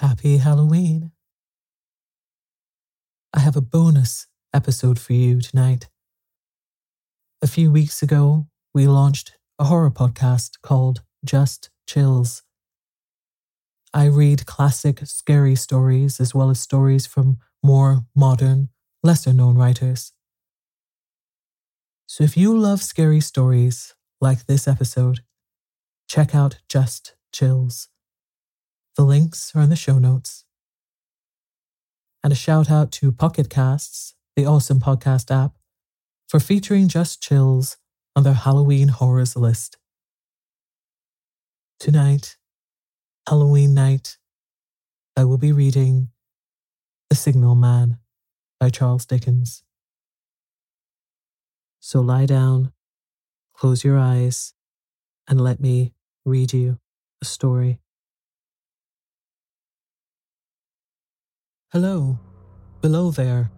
Happy Halloween. I have a bonus episode for you tonight. A few weeks ago, we launched a horror podcast called Just Chills. I read classic scary stories as well as stories from more modern, lesser known writers. So if you love scary stories like this episode, check out Just Chills. The links are in the show notes. And a shout out to Pocket Casts, the awesome podcast app, for featuring Just Chills on their Halloween horrors list. Tonight, Halloween night, I will be reading The Signal Man by Charles Dickens. So lie down, close your eyes, and let me read you a story. Hello, below there.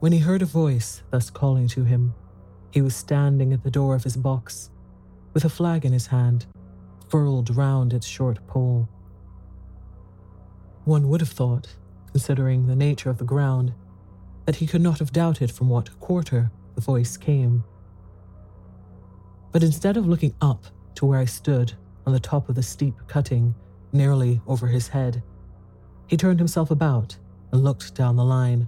When he heard a voice thus calling to him, he was standing at the door of his box, with a flag in his hand, furled round its short pole. One would have thought, considering the nature of the ground, that he could not have doubted from what quarter the voice came. But instead of looking up to where I stood on the top of the steep cutting nearly over his head, he turned himself about and looked down the line.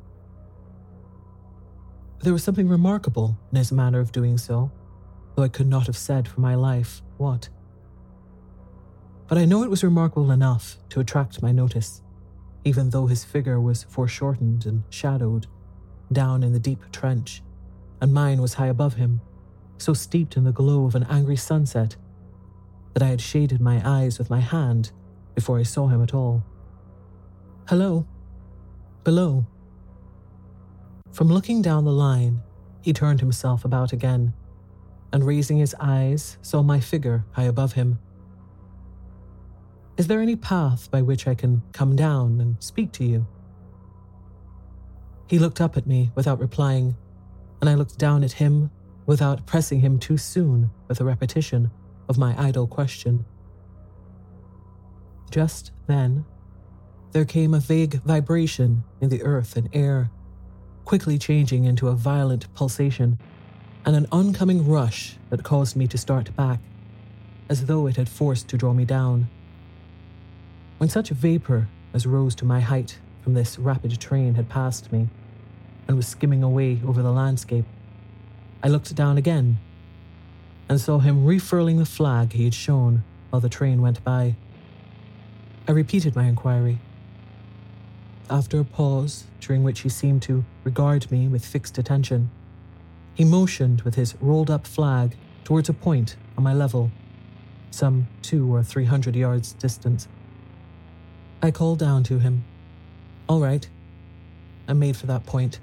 There was something remarkable in his manner of doing so, though I could not have said for my life what. But I know it was remarkable enough to attract my notice, even though his figure was foreshortened and shadowed down in the deep trench, and mine was high above him, so steeped in the glow of an angry sunset that I had shaded my eyes with my hand before I saw him at all. Hello. Below. From looking down the line, he turned himself about again, and raising his eyes, saw my figure high above him. Is there any path by which I can come down and speak to you? He looked up at me without replying, and I looked down at him without pressing him too soon with a repetition of my idle question. Just then, there came a vague vibration in the earth and air, quickly changing into a violent pulsation and an oncoming rush that caused me to start back, as though it had forced to draw me down. When such vapor as rose to my height from this rapid train had passed me and was skimming away over the landscape, I looked down again and saw him refurling the flag he had shown while the train went by. I repeated my inquiry. After a pause, during which he seemed to regard me with fixed attention, he motioned with his rolled up flag towards a point on my level, some two or three hundred yards distant. I called down to him. All right. I made for that point.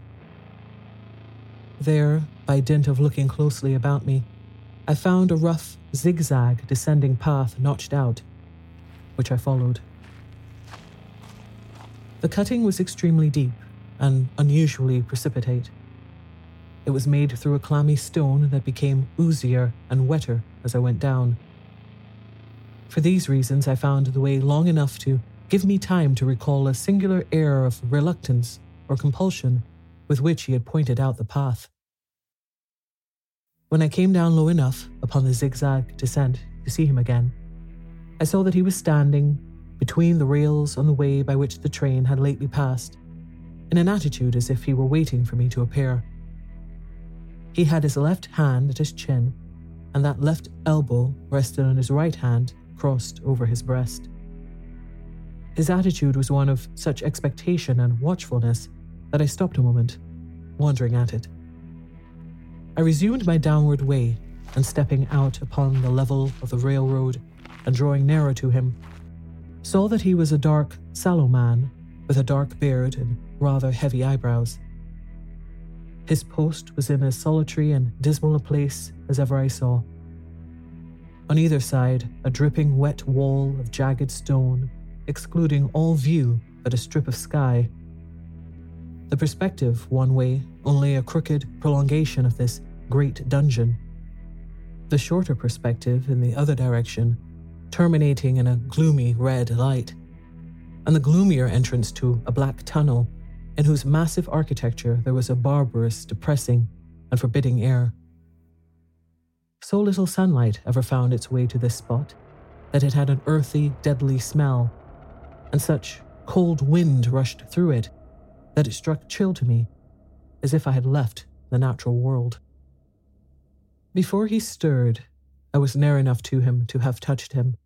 There, by dint of looking closely about me, I found a rough, zigzag descending path notched out, which I followed. The cutting was extremely deep and unusually precipitate. It was made through a clammy stone that became oozier and wetter as I went down. For these reasons, I found the way long enough to give me time to recall a singular air of reluctance or compulsion with which he had pointed out the path. When I came down low enough upon the zigzag descent to see him again, I saw that he was standing between the rails on the way by which the train had lately passed, in an attitude as if he were waiting for me to appear. He had his left hand at his chin, and that left elbow rested on his right hand crossed over his breast. His attitude was one of such expectation and watchfulness that I stopped a moment, wondering at it. I resumed my downward way, and stepping out upon the level of the railroad and drawing nearer to him, saw that he was a dark, sallow man with a dark beard and rather heavy eyebrows. His post was in as solitary and dismal a place as ever I saw. On either side, a dripping wet wall of jagged stone excluding all view but a strip of sky. The perspective, one way, only a crooked prolongation of this great dungeon. The shorter perspective, in the other direction, terminating in a gloomy red light, and the gloomier entrance to a black tunnel in whose massive architecture there was a barbarous, depressing, and forbidding air. So little sunlight ever found its way to this spot that it had an earthy, deadly smell and such cold wind rushed through it that it struck chill to me, as if I had left the natural world. Before he stirred, I was near enough to him to have touched him.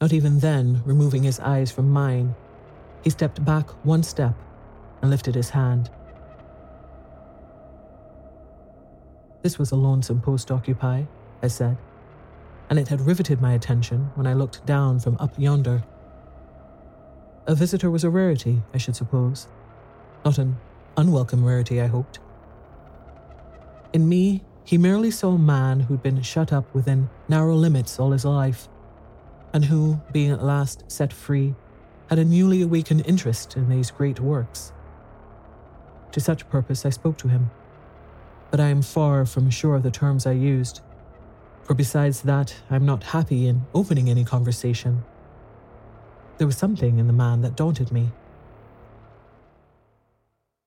Not even then, removing his eyes from mine, he stepped back one step and lifted his hand. This was a lonesome post occupy, I said, and it had riveted my attention when I looked down from up yonder a visitor was a rarity, I should suppose. Not an unwelcome rarity, I hoped. In me, he merely saw a man who'd been shut up within narrow limits all his life, and who, being at last set free, had a newly awakened interest in these great works. To such purpose I spoke to him, but I am far from sure of the terms I used, for besides that, I am not happy in opening any conversation there was something in the man that daunted me.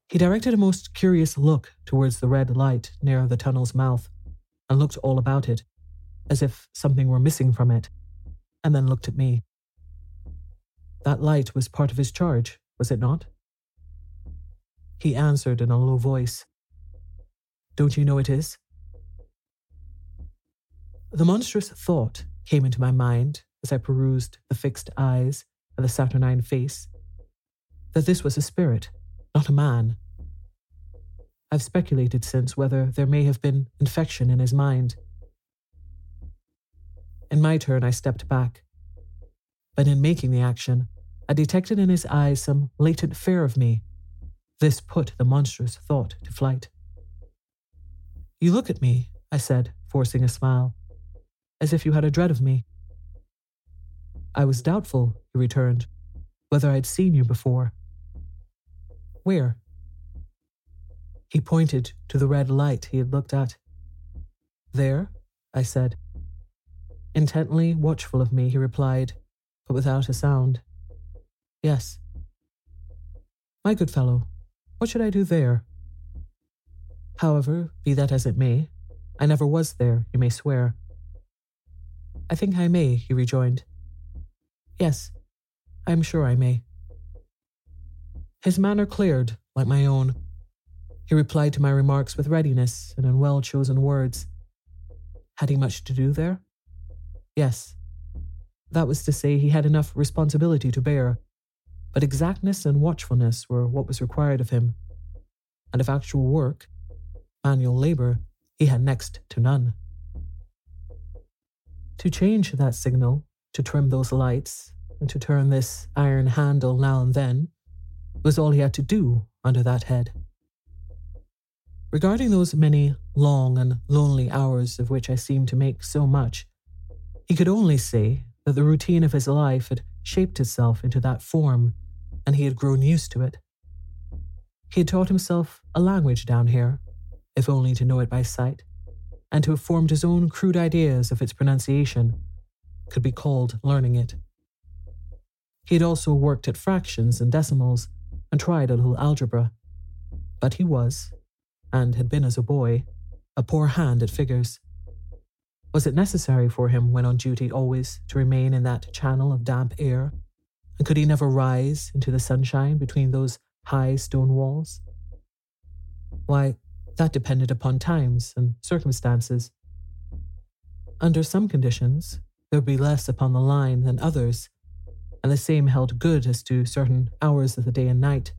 He directed a most curious look towards the red light near the tunnel's mouth and looked all about it, as if something were missing from it, and then looked at me. That light was part of his charge, was it not? He answered in a low voice. Don't you know it is? The monstrous thought came into my mind as I perused the fixed eyes and the saturnine face, that this was a spirit, not a man. I've speculated since whether there may have been infection in his mind. In my turn, I stepped back. But in making the action, I detected in his eyes some latent fear of me, This put the monstrous thought to flight. You look at me, I said, forcing a smile, as if you had a dread of me. I was doubtful, he returned, whether I'd seen you before. Where? He pointed to the red light he had looked at. There, I said. Intently watchful of me, he replied, but without a sound. Yes. My good fellow, what should I do there? However, be that as it may, I never was there, you may swear. I think I may, he rejoined. Yes, I am sure I may. His manner cleared, like my own. He replied to my remarks with readiness and in well chosen words. Had he much to do there? Yes. That was to say, he had enough responsibility to bear, but exactness and watchfulness were what was required of him. And of actual work, manual labor, he had next to none. To change that signal, to trim those lights, and to turn this iron handle now and then, was all he had to do under that head. Regarding those many long and lonely hours of which I seemed to make so much, he could only say that the routine of his life had shaped itself into that form, and he had grown used to it. He had taught himself a language down here, if only to know it by sight, and to have formed his own crude ideas of its pronunciation could be called learning it. He had also worked at fractions and decimals and tried a little algebra, but he was, and had been as a boy, a poor hand at figures. Was it necessary for him when on duty always to remain in that channel of damp air? And could he never rise into the sunshine between those high stone walls? Why, that depended upon times and circumstances. Under some conditions, there would be less upon the line than others, and the same held good as to certain hours of the day and night.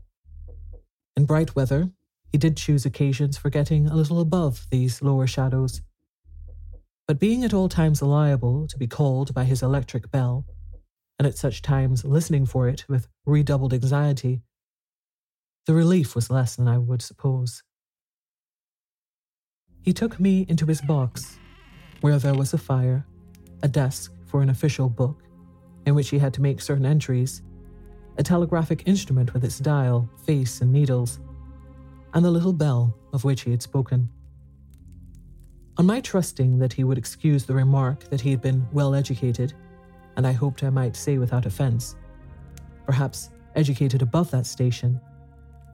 In bright weather, he did choose occasions for getting a little above these lower shadows. But being at all times liable to be called by his electric bell, and at such times listening for it with redoubled anxiety, the relief was less than I would suppose. He took me into his box, where there was a fire, a desk for an official book, in which he had to make certain entries, a telegraphic instrument with its dial, face, and needles, and the little bell of which he had spoken. On my trusting that he would excuse the remark that he had been well educated, and I hoped I might say without offence, perhaps educated above that station,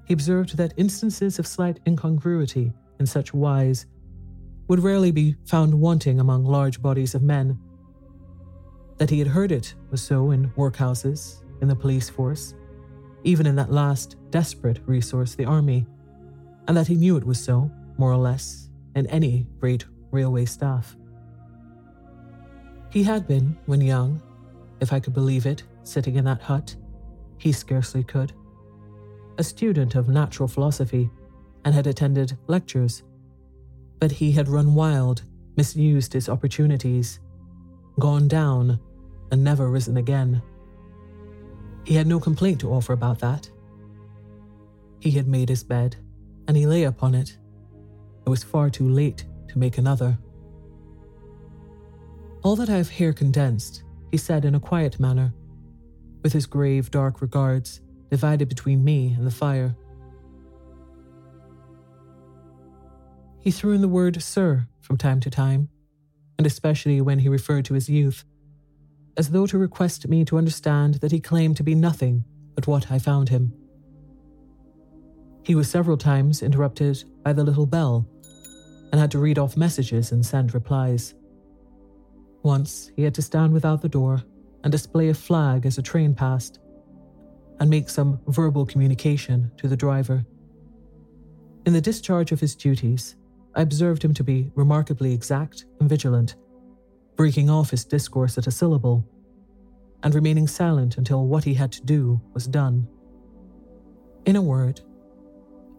he observed that instances of slight incongruity in such wise would rarely be found wanting among large bodies of men. That he had heard it was so in workhouses, in the police force, even in that last desperate resource, the army, and that he knew it was so, more or less, in any great railway staff. He had been, when young, if I could believe it, sitting in that hut, he scarcely could, a student of natural philosophy, and had attended lectures but he had run wild, misused his opportunities, gone down, and never risen again. He had no complaint to offer about that. He had made his bed, and he lay upon it. It was far too late to make another. All that I have here condensed, he said in a quiet manner, with his grave, dark regards divided between me and the fire. He threw in the word sir from time to time, and especially when he referred to his youth, as though to request me to understand that he claimed to be nothing but what I found him. He was several times interrupted by the little bell and had to read off messages and send replies. Once he had to stand without the door and display a flag as a train passed and make some verbal communication to the driver. In the discharge of his duties, I observed him to be remarkably exact and vigilant, breaking off his discourse at a syllable, and remaining silent until what he had to do was done. In a word,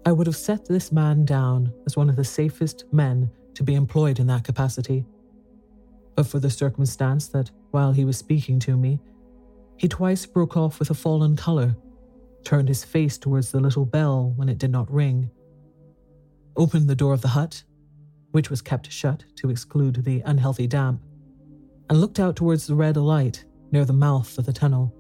I would have set this man down as one of the safest men to be employed in that capacity, but for the circumstance that while he was speaking to me, he twice broke off with a fallen colour, turned his face towards the little bell when it did not ring, opened the door of the hut, which was kept shut to exclude the unhealthy damp, and looked out towards the red light near the mouth of the tunnel.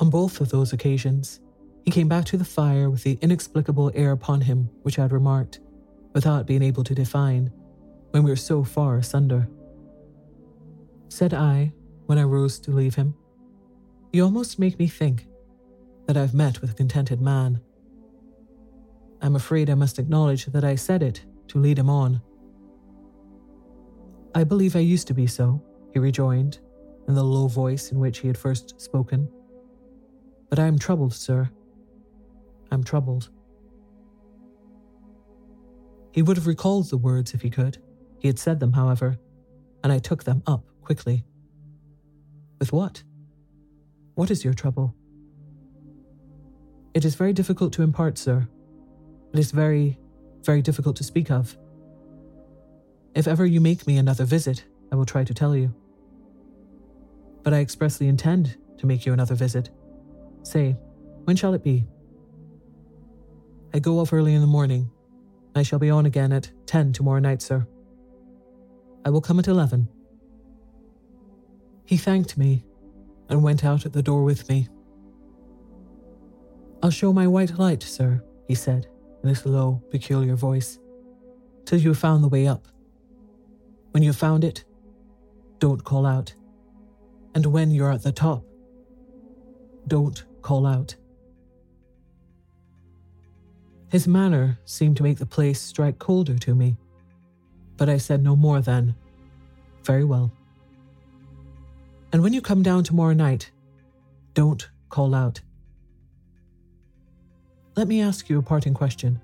On both of those occasions, he came back to the fire with the inexplicable air upon him which I had remarked, without being able to define, when we were so far asunder. Said I, when I rose to leave him, You almost make me think that I've met with a contented man. I'm afraid I must acknowledge that I said it to lead him on. I believe I used to be so, he rejoined, in the low voice in which he had first spoken. But I am troubled, sir. I'm troubled. He would have recalled the words if he could. He had said them, however, and I took them up quickly. With what? What is your trouble? It is very difficult to impart, sir. It is very, very difficult to speak of. If ever you make me another visit, I will try to tell you. But I expressly intend to make you another visit. Say, when shall it be? I go off early in the morning. I shall be on again at 10 tomorrow night, sir. I will come at 11. He thanked me and went out at the door with me. I'll show my white light, sir, he said in his low, peculiar voice, till you have found the way up. When you've found it, don't call out. And when you're at the top, don't call out. His manner seemed to make the place strike colder to me, but I said no more than, Very well. And when you come down tomorrow night, don't call out. Let me ask you a parting question.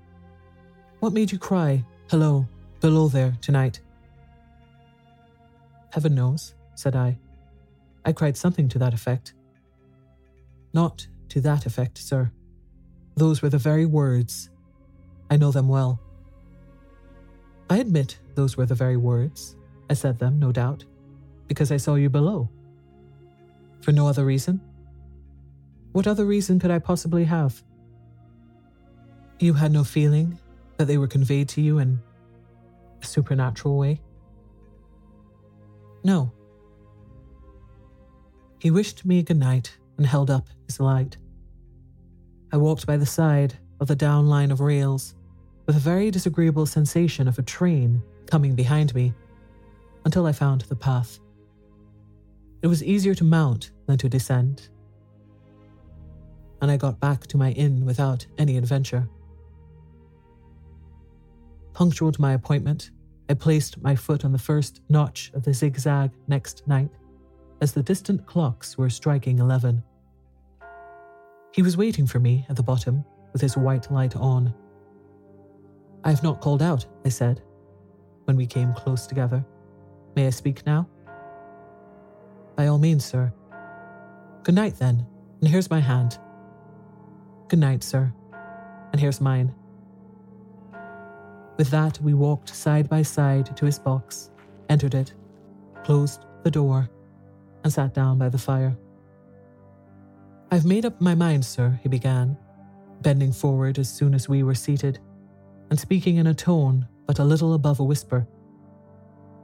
What made you cry, hello, below there, tonight? Heaven knows, said I. I cried something to that effect. Not to that effect, sir. Those were the very words. I know them well. I admit those were the very words. I said them, no doubt, because I saw you below. For no other reason? What other reason could I possibly have? You had no feeling that they were conveyed to you in a supernatural way? No. He wished me good night and held up his light. I walked by the side of the down line of rails with a very disagreeable sensation of a train coming behind me until I found the path. It was easier to mount than to descend, and I got back to my inn without any adventure. Punctual to my appointment, I placed my foot on the first notch of the zigzag next night as the distant clocks were striking eleven. He was waiting for me at the bottom with his white light on. I have not called out, I said, when we came close together. May I speak now? By all means, sir. Good night, then, and here's my hand. Good night, sir, and here's mine. With that, we walked side by side to his box, entered it, closed the door, and sat down by the fire. I've made up my mind, sir, he began, bending forward as soon as we were seated, and speaking in a tone but a little above a whisper,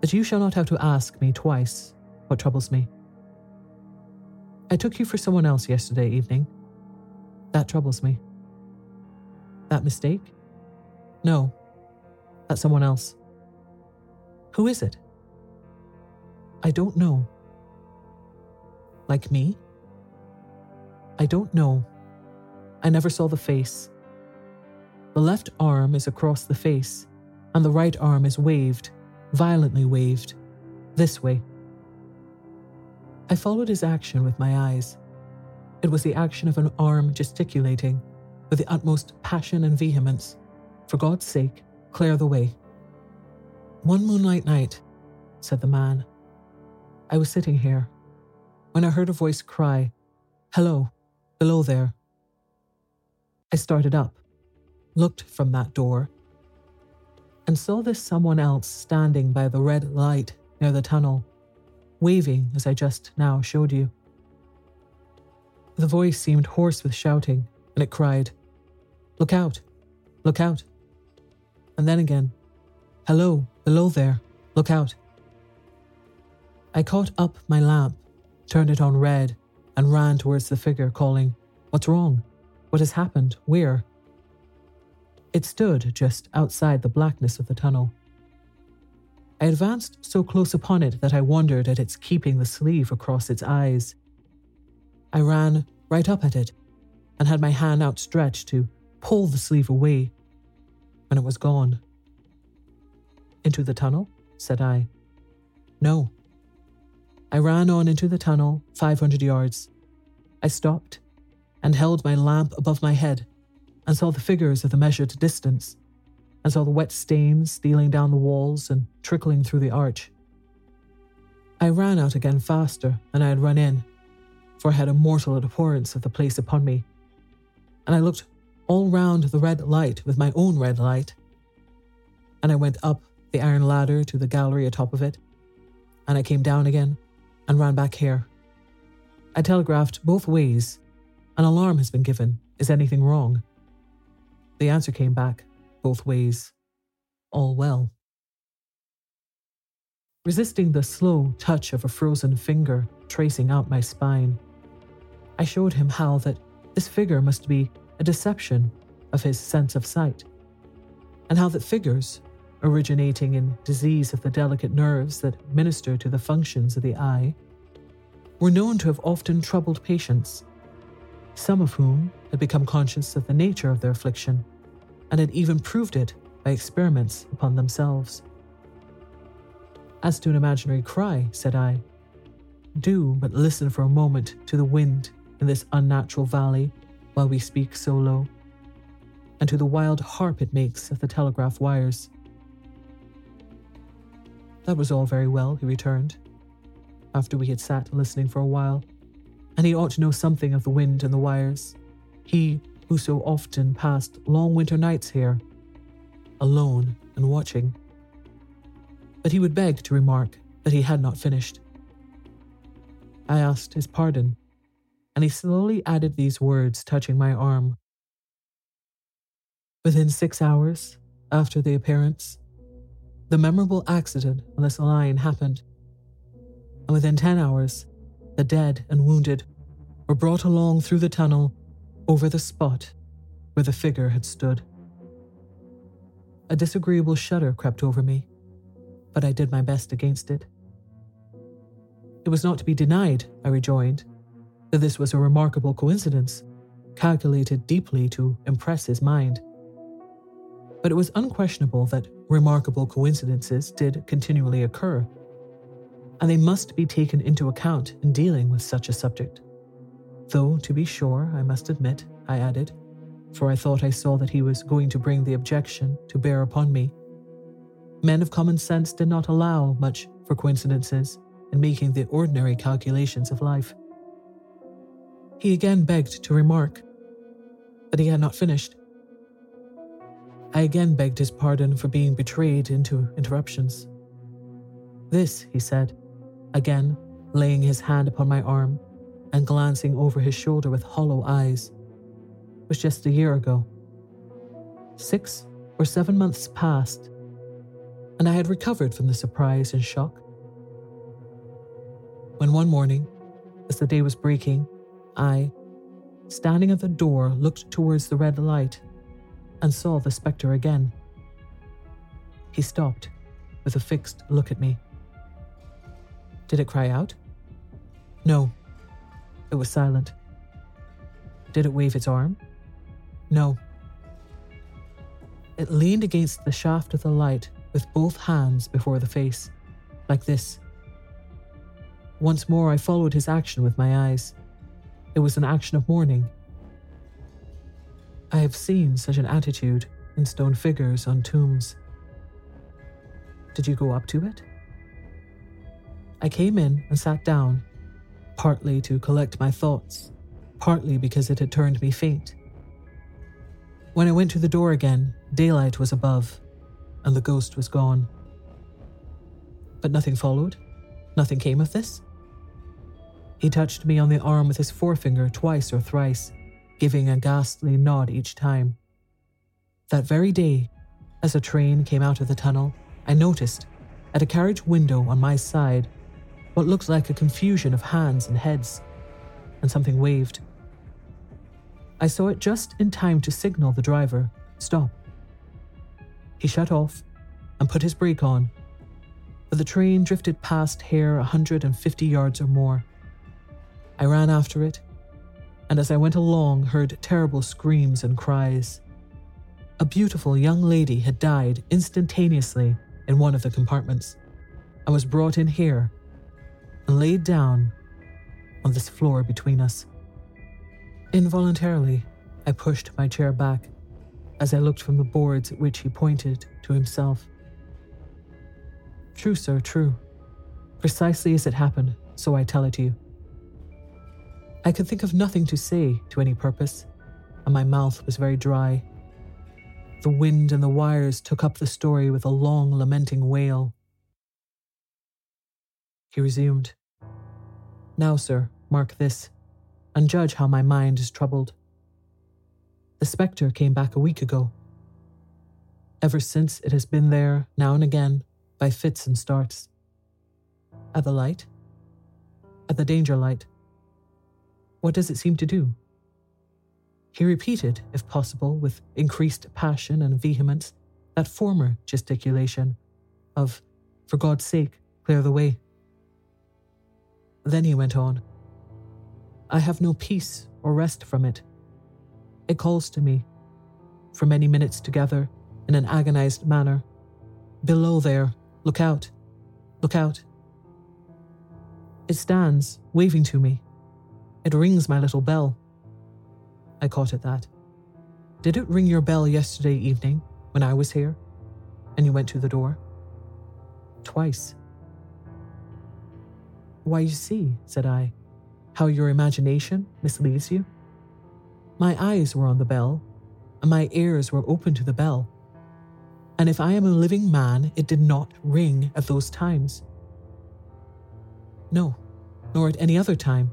that you shall not have to ask me twice what troubles me. I took you for someone else yesterday evening. That troubles me. That mistake? No, at someone else. Who is it? I don't know. Like me? I don't know. I never saw the face. The left arm is across the face, and the right arm is waved, violently waved, this way. I followed his action with my eyes. It was the action of an arm gesticulating with the utmost passion and vehemence. For God's sake, Clear the way. One moonlight night, said the man, I was sitting here when I heard a voice cry, Hello, below there. I started up, looked from that door, and saw this someone else standing by the red light near the tunnel, waving as I just now showed you. The voice seemed hoarse with shouting, and it cried, Look out! Look out! And then again, Hello, below there, look out. I caught up my lamp, turned it on red, and ran towards the figure, calling, What's wrong? What has happened? Where? It stood just outside the blackness of the tunnel. I advanced so close upon it that I wondered at its keeping the sleeve across its eyes. I ran right up at it and had my hand outstretched to pull the sleeve away when it was gone. Into the tunnel? said I. No. I ran on into the tunnel, 500 yards. I stopped and held my lamp above my head and saw the figures of the measured distance and saw the wet stains stealing down the walls and trickling through the arch. I ran out again faster than I had run in, for I had a mortal abhorrence of the place upon me, and I looked all round the red light with my own red light. And I went up the iron ladder to the gallery atop of it, and I came down again and ran back here. I telegraphed both ways. An alarm has been given. Is anything wrong? The answer came back both ways. All well. Resisting the slow touch of a frozen finger tracing out my spine, I showed him how that this figure must be a deception of his sense of sight, and how that figures, originating in disease of the delicate nerves that minister to the functions of the eye, were known to have often troubled patients, some of whom had become conscious of the nature of their affliction and had even proved it by experiments upon themselves. As to an imaginary cry, said I, do but listen for a moment to the wind in this unnatural valley while we speak so low, and to the wild harp it makes of the telegraph wires. That was all very well, he returned, after we had sat listening for a while, and he ought to know something of the wind and the wires. He who so often passed long winter nights here, alone and watching. But he would beg to remark that he had not finished. I asked his pardon and he slowly added these words, touching my arm. Within six hours after the appearance, the memorable accident on this line happened, and within 10 hours, the dead and wounded were brought along through the tunnel over the spot where the figure had stood. A disagreeable shudder crept over me, but I did my best against it. It was not to be denied, I rejoined, this was a remarkable coincidence, calculated deeply to impress his mind. But it was unquestionable that remarkable coincidences did continually occur, and they must be taken into account in dealing with such a subject. Though, to be sure, I must admit, I added, for I thought I saw that he was going to bring the objection to bear upon me. Men of common sense did not allow much for coincidences in making the ordinary calculations of life. He again begged to remark, but he had not finished. I again begged his pardon for being betrayed into interruptions. This, he said, again laying his hand upon my arm and glancing over his shoulder with hollow eyes, was just a year ago. Six or seven months passed, and I had recovered from the surprise and shock. When one morning, as the day was breaking, I, standing at the door, looked towards the red light and saw the spectre again. He stopped with a fixed look at me. Did it cry out? No. It was silent. Did it wave its arm? No. It leaned against the shaft of the light with both hands before the face, like this. Once more I followed his action with my eyes. It was an action of mourning. I have seen such an attitude in stone figures on tombs. Did you go up to it? I came in and sat down, partly to collect my thoughts, partly because it had turned me faint. When I went to the door again, daylight was above, and the ghost was gone. But nothing followed? Nothing came of this? He touched me on the arm with his forefinger twice or thrice, giving a ghastly nod each time. That very day, as a train came out of the tunnel, I noticed, at a carriage window on my side, what looked like a confusion of hands and heads, and something waved. I saw it just in time to signal the driver, stop. He shut off and put his brake on, but the train drifted past Hare a 150 yards or more. I ran after it, and as I went along, heard terrible screams and cries. A beautiful young lady had died instantaneously in one of the compartments and was brought in here and laid down on this floor between us. Involuntarily, I pushed my chair back as I looked from the boards at which he pointed to himself. True, sir, true. Precisely as it happened, so I tell it you. I could think of nothing to say to any purpose, and my mouth was very dry. The wind and the wires took up the story with a long, lamenting wail. He resumed. Now, sir, mark this, and judge how my mind is troubled. The spectre came back a week ago. Ever since, it has been there, now and again, by fits and starts. At the light? At the danger light. What does it seem to do? He repeated, if possible, with increased passion and vehemence, that former gesticulation of, For God's sake, clear the way. Then he went on, I have no peace or rest from it. It calls to me, for many minutes together, in an agonized manner. Below there, look out, look out. It stands, waving to me. It rings my little bell. I caught at that. Did it ring your bell yesterday evening when I was here? And you went to the door? Twice. Why, you see, said I, how your imagination misleads you. My eyes were on the bell, and my ears were open to the bell. And if I am a living man, it did not ring at those times. No, nor at any other time,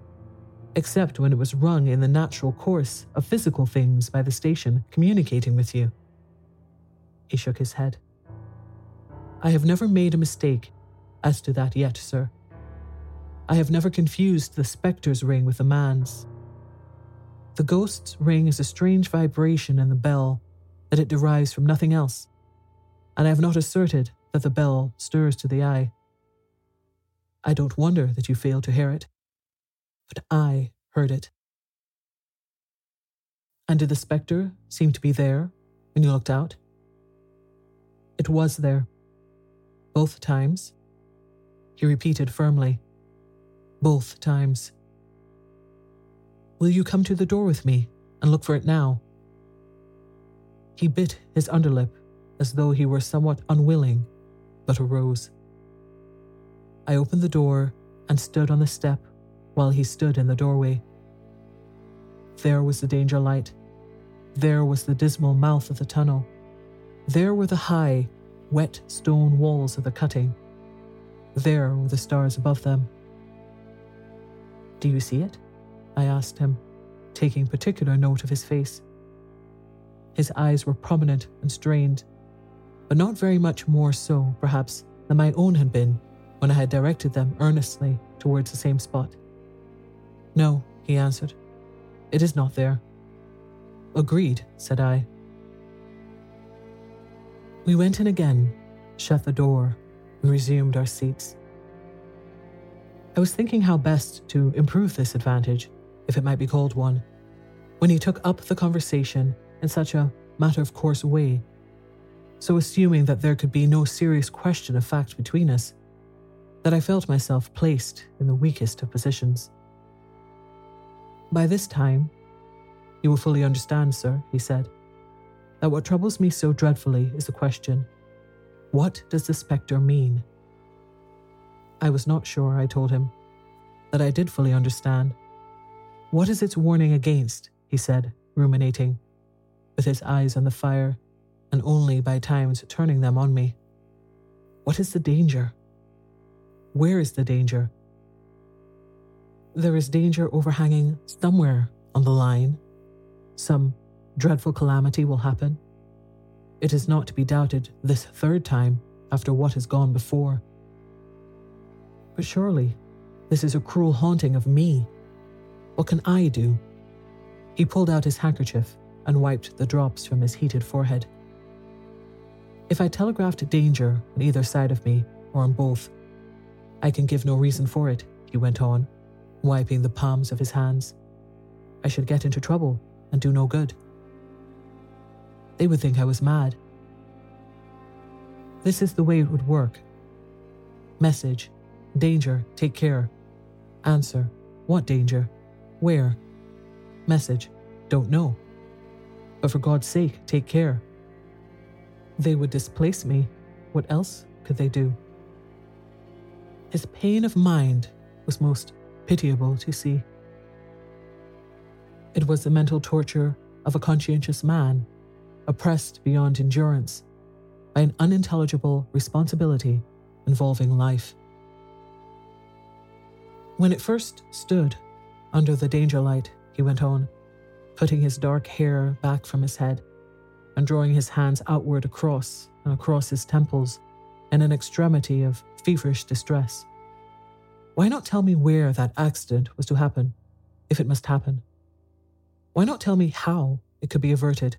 except when it was rung in the natural course of physical things by the station communicating with you. He shook his head. I have never made a mistake as to that yet, sir. I have never confused the spectre's ring with the man's. The ghost's ring is a strange vibration in the bell that it derives from nothing else, and I have not asserted that the bell stirs to the eye. I don't wonder that you fail to hear it, but I heard it. And did the spectre seem to be there when you looked out? It was there. Both times. He repeated firmly both times. Will you come to the door with me and look for it now? He bit his underlip as though he were somewhat unwilling, but arose. I opened the door and stood on the step while he stood in the doorway. There was the danger light. There was the dismal mouth of the tunnel. There were the high, wet stone walls of the cutting. There were the stars above them. Do you see it? I asked him, taking particular note of his face. His eyes were prominent and strained, but not very much more so, perhaps, than my own had been when I had directed them earnestly towards the same spot. No, he answered. It is not there. Agreed, said I. We went in again, shut the door, and resumed our seats. I was thinking how best to improve this advantage, if it might be called one, when he took up the conversation in such a matter of course way, so assuming that there could be no serious question of fact between us, that I felt myself placed in the weakest of positions. By this time, you will fully understand, sir, he said, that what troubles me so dreadfully is the question what does the spectre mean? I was not sure, I told him, that I did fully understand. What is its warning against? he said, ruminating, with his eyes on the fire, and only by times turning them on me. What is the danger? Where is the danger? There is danger overhanging somewhere on the line. Some dreadful calamity will happen. It is not to be doubted this third time after what has gone before. But surely this is a cruel haunting of me. What can I do? He pulled out his handkerchief and wiped the drops from his heated forehead. If I telegraphed danger on either side of me, or on both, I can give no reason for it, he went on, wiping the palms of his hands. I should get into trouble and do no good. They would think I was mad. This is the way it would work. Message Danger, take care. Answer What danger? Where? Message Don't know. But for God's sake, take care. They would displace me. What else could they do? His pain of mind was most pitiable to see. It was the mental torture of a conscientious man, oppressed beyond endurance by an unintelligible responsibility involving life. When it first stood under the danger light, he went on, putting his dark hair back from his head and drawing his hands outward across and across his temples in an extremity of feverish distress. Why not tell me where that accident was to happen, if it must happen? Why not tell me how it could be averted,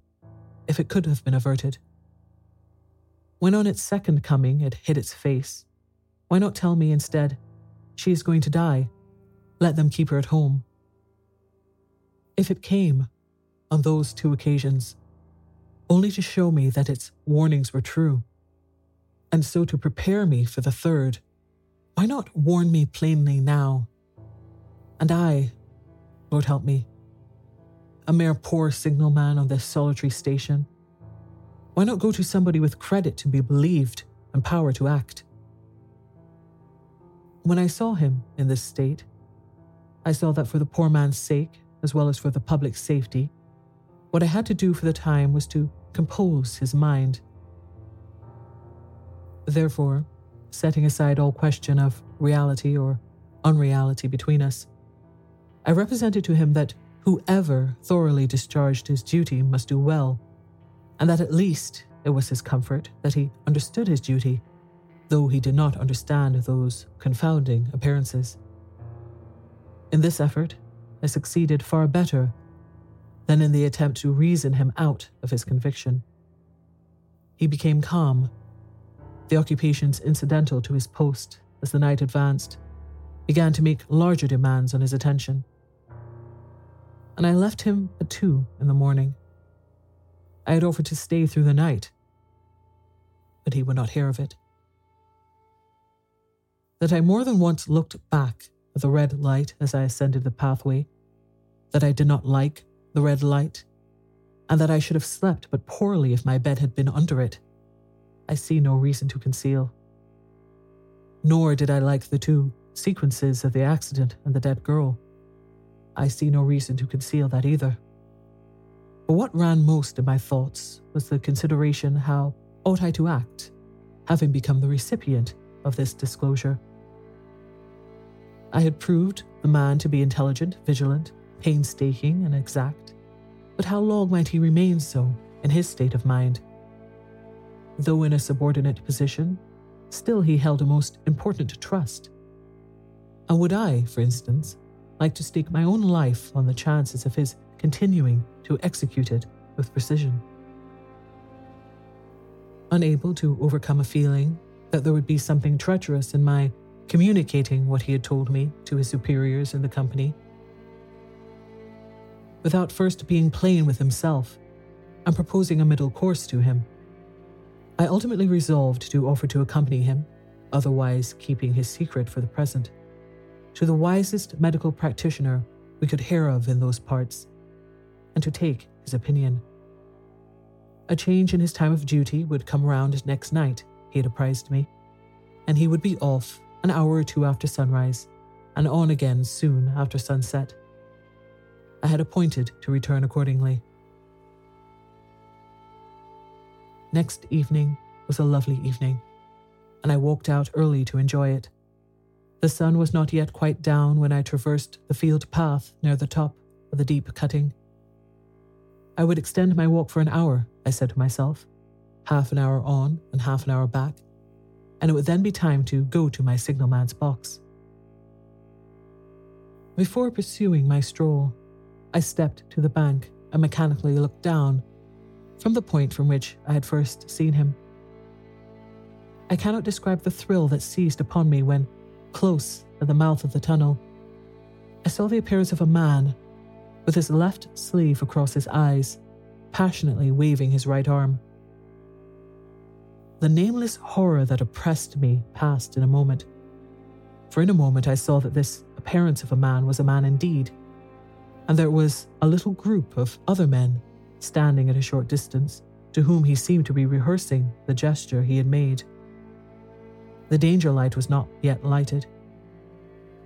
if it could have been averted? When on its second coming it hid its face, why not tell me instead, she is going to die, let them keep her at home? If it came, on those two occasions, only to show me that its warnings were true, and so to prepare me for the third, why not warn me plainly now? And I, Lord help me, a mere poor signalman on this solitary station? Why not go to somebody with credit to be believed and power to act? When I saw him in this state, I saw that for the poor man's sake, as well as for the public safety, what I had to do for the time was to compose his mind. Therefore, setting aside all question of reality or unreality between us, I represented to him that Whoever thoroughly discharged his duty must do well, and that at least it was his comfort that he understood his duty, though he did not understand those confounding appearances. In this effort, I succeeded far better than in the attempt to reason him out of his conviction. He became calm. The occupations incidental to his post as the night advanced began to make larger demands on his attention and I left him at two in the morning. I had offered to stay through the night, but he would not hear of it. That I more than once looked back at the red light as I ascended the pathway, that I did not like the red light, and that I should have slept but poorly if my bed had been under it, I see no reason to conceal. Nor did I like the two sequences of the accident and the dead girl. I see no reason to conceal that either. But what ran most in my thoughts was the consideration how ought I to act, having become the recipient of this disclosure. I had proved the man to be intelligent, vigilant, painstaking, and exact, but how long might he remain so in his state of mind? Though in a subordinate position, still he held a most important trust. And would I, for instance, like to stake my own life on the chances of his continuing to execute it with precision. Unable to overcome a feeling that there would be something treacherous in my communicating what he had told me to his superiors in the company, without first being plain with himself and proposing a middle course to him, I ultimately resolved to offer to accompany him, otherwise keeping his secret for the present to the wisest medical practitioner we could hear of in those parts, and to take his opinion. A change in his time of duty would come round next night, he had apprised me, and he would be off an hour or two after sunrise, and on again soon after sunset. I had appointed to return accordingly. Next evening was a lovely evening, and I walked out early to enjoy it. The sun was not yet quite down when I traversed the field path near the top of the deep cutting. I would extend my walk for an hour, I said to myself, half an hour on and half an hour back, and it would then be time to go to my signalman's box. Before pursuing my stroll, I stepped to the bank and mechanically looked down from the point from which I had first seen him. I cannot describe the thrill that seized upon me when, close at the mouth of the tunnel, I saw the appearance of a man with his left sleeve across his eyes, passionately waving his right arm. The nameless horror that oppressed me passed in a moment, for in a moment I saw that this appearance of a man was a man indeed, and there was a little group of other men standing at a short distance to whom he seemed to be rehearsing the gesture he had made. The danger light was not yet lighted.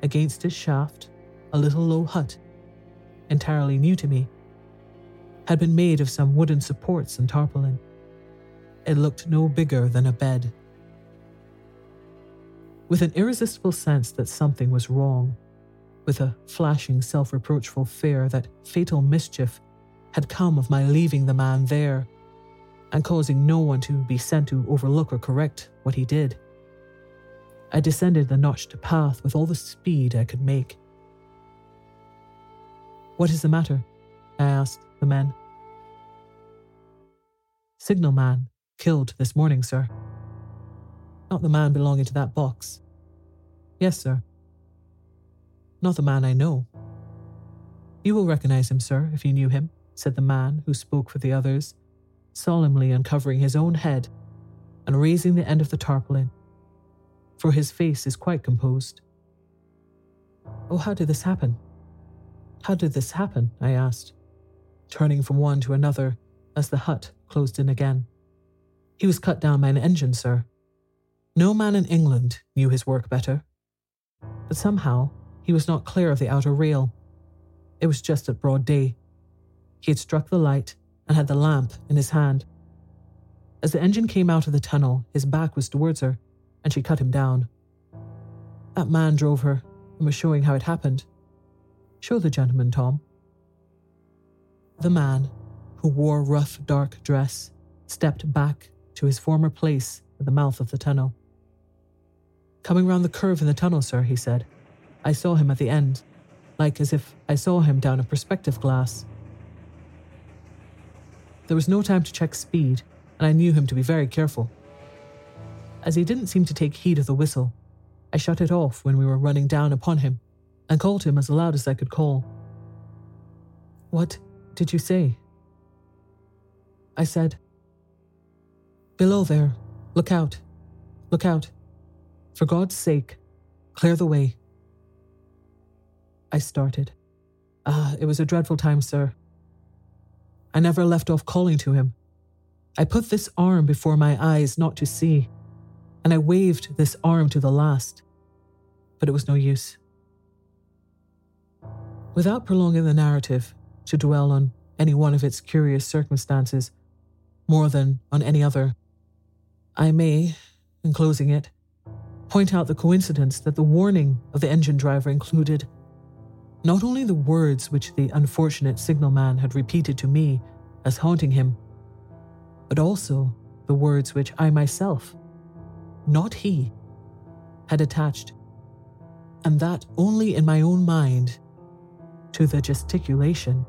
Against its shaft, a little low hut, entirely new to me, had been made of some wooden supports and tarpaulin. It looked no bigger than a bed. With an irresistible sense that something was wrong, with a flashing self reproachful fear that fatal mischief had come of my leaving the man there and causing no one to be sent to overlook or correct what he did. I descended the notched path with all the speed I could make. What is the matter? I asked the men. Signalman killed this morning, sir. Not the man belonging to that box. Yes, sir. Not the man I know. You will recognize him, sir, if you knew him, said the man who spoke for the others, solemnly uncovering his own head and raising the end of the tarpaulin for his face is quite composed. Oh, how did this happen? How did this happen? I asked, turning from one to another as the hut closed in again. He was cut down by an engine, sir. No man in England knew his work better. But somehow he was not clear of the outer rail. It was just at broad day. He had struck the light and had the lamp in his hand. As the engine came out of the tunnel, his back was towards her, and she cut him down. That man drove her and was showing how it happened. Show the gentleman, Tom. The man, who wore rough dark dress, stepped back to his former place at the mouth of the tunnel. Coming round the curve in the tunnel, sir, he said. I saw him at the end, like as if I saw him down a perspective glass. There was no time to check speed, and I knew him to be very careful. As he didn't seem to take heed of the whistle, I shut it off when we were running down upon him and called him as loud as I could call. What did you say? I said, Below there, look out, look out. For God's sake, clear the way. I started. Ah, it was a dreadful time, sir. I never left off calling to him. I put this arm before my eyes not to see, and I waved this arm to the last, but it was no use. Without prolonging the narrative to dwell on any one of its curious circumstances more than on any other, I may, in closing it, point out the coincidence that the warning of the engine driver included not only the words which the unfortunate signalman had repeated to me as haunting him, but also the words which I myself not he, had attached, and that only in my own mind, to the gesticulation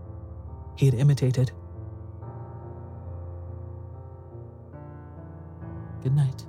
he had imitated. Good night.